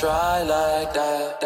try like that,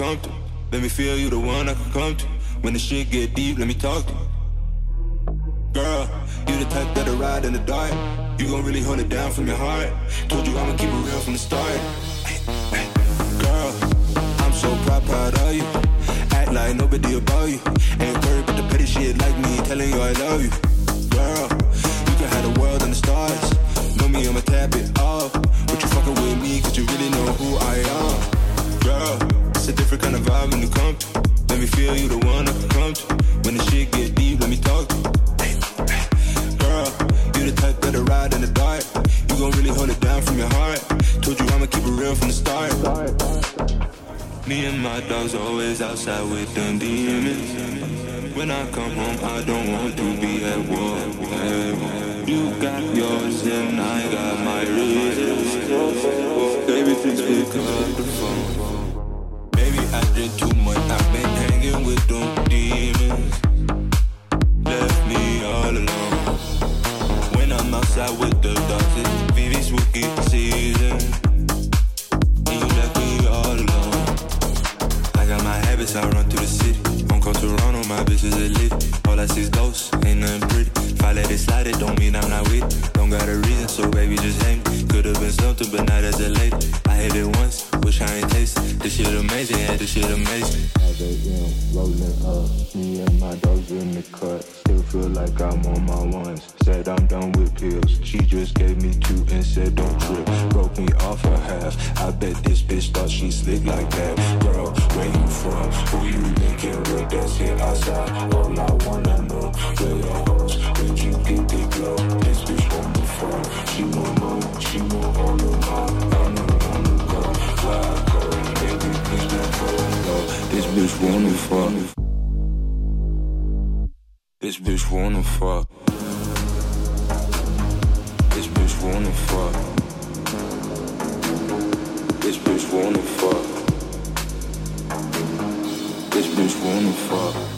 come through. Let me feel you the one I can come to. When the shit get deep, let me talk to. Girl, you the type that'll ride in the dark. You gon' really hold it down from your heart. Told you I'ma keep it real from the start. Girl, I'm so proud, proud of you. Act like nobody about you. Ain't worried about the petty shit like me telling you I love you. Girl, you can have the world and the stars. Know me, I'ma tap it off. But you fucking with me, cause you really know who I am. Girl, a different kind of vibe when you come. Let me feel you the one I can come to. When the shit get deep, let me talk. Girl, you the type that'll ride in the dark. You gon' really hold it down from your heart. Told you I'ma keep it real from the start. Me and my dogs always outside with them demons. When I come home, I don't want to be at war. You got yours and I got my reasons. Baby, please the phone. Too much. I've been hanging with them demons. Left me all alone. When I'm outside with the dogs, it's Vivi spooky season. And you left me all alone. I got my habits, I run through the city. Hong Kong, Toronto, my bitches are lit. All I see is ghosts, ain't nothing pretty. If I let it slide, it don't mean I'm not with. Don't got a reason, so baby, just hang. Could've been something, but not as a lady. Yeah, this shit amazing. 5 a.m. rolling up, me and my dogs in the cut. Still feel like I'm on my ones. Said I'm done with pills. She just gave me two and said don't trip. Broke me off a half. I bet this bitch thought she slick like that. Girl, where you from? Who you thinking with? That's it outside. All I wanna know, where your hoes? Where'd you get the glow? This bitch want me from. She want know, she bitch wanna fuck. This bitch wanna fuck. This bitch wanna fuck. This bitch wanna fuck. This bitch wanna fuck.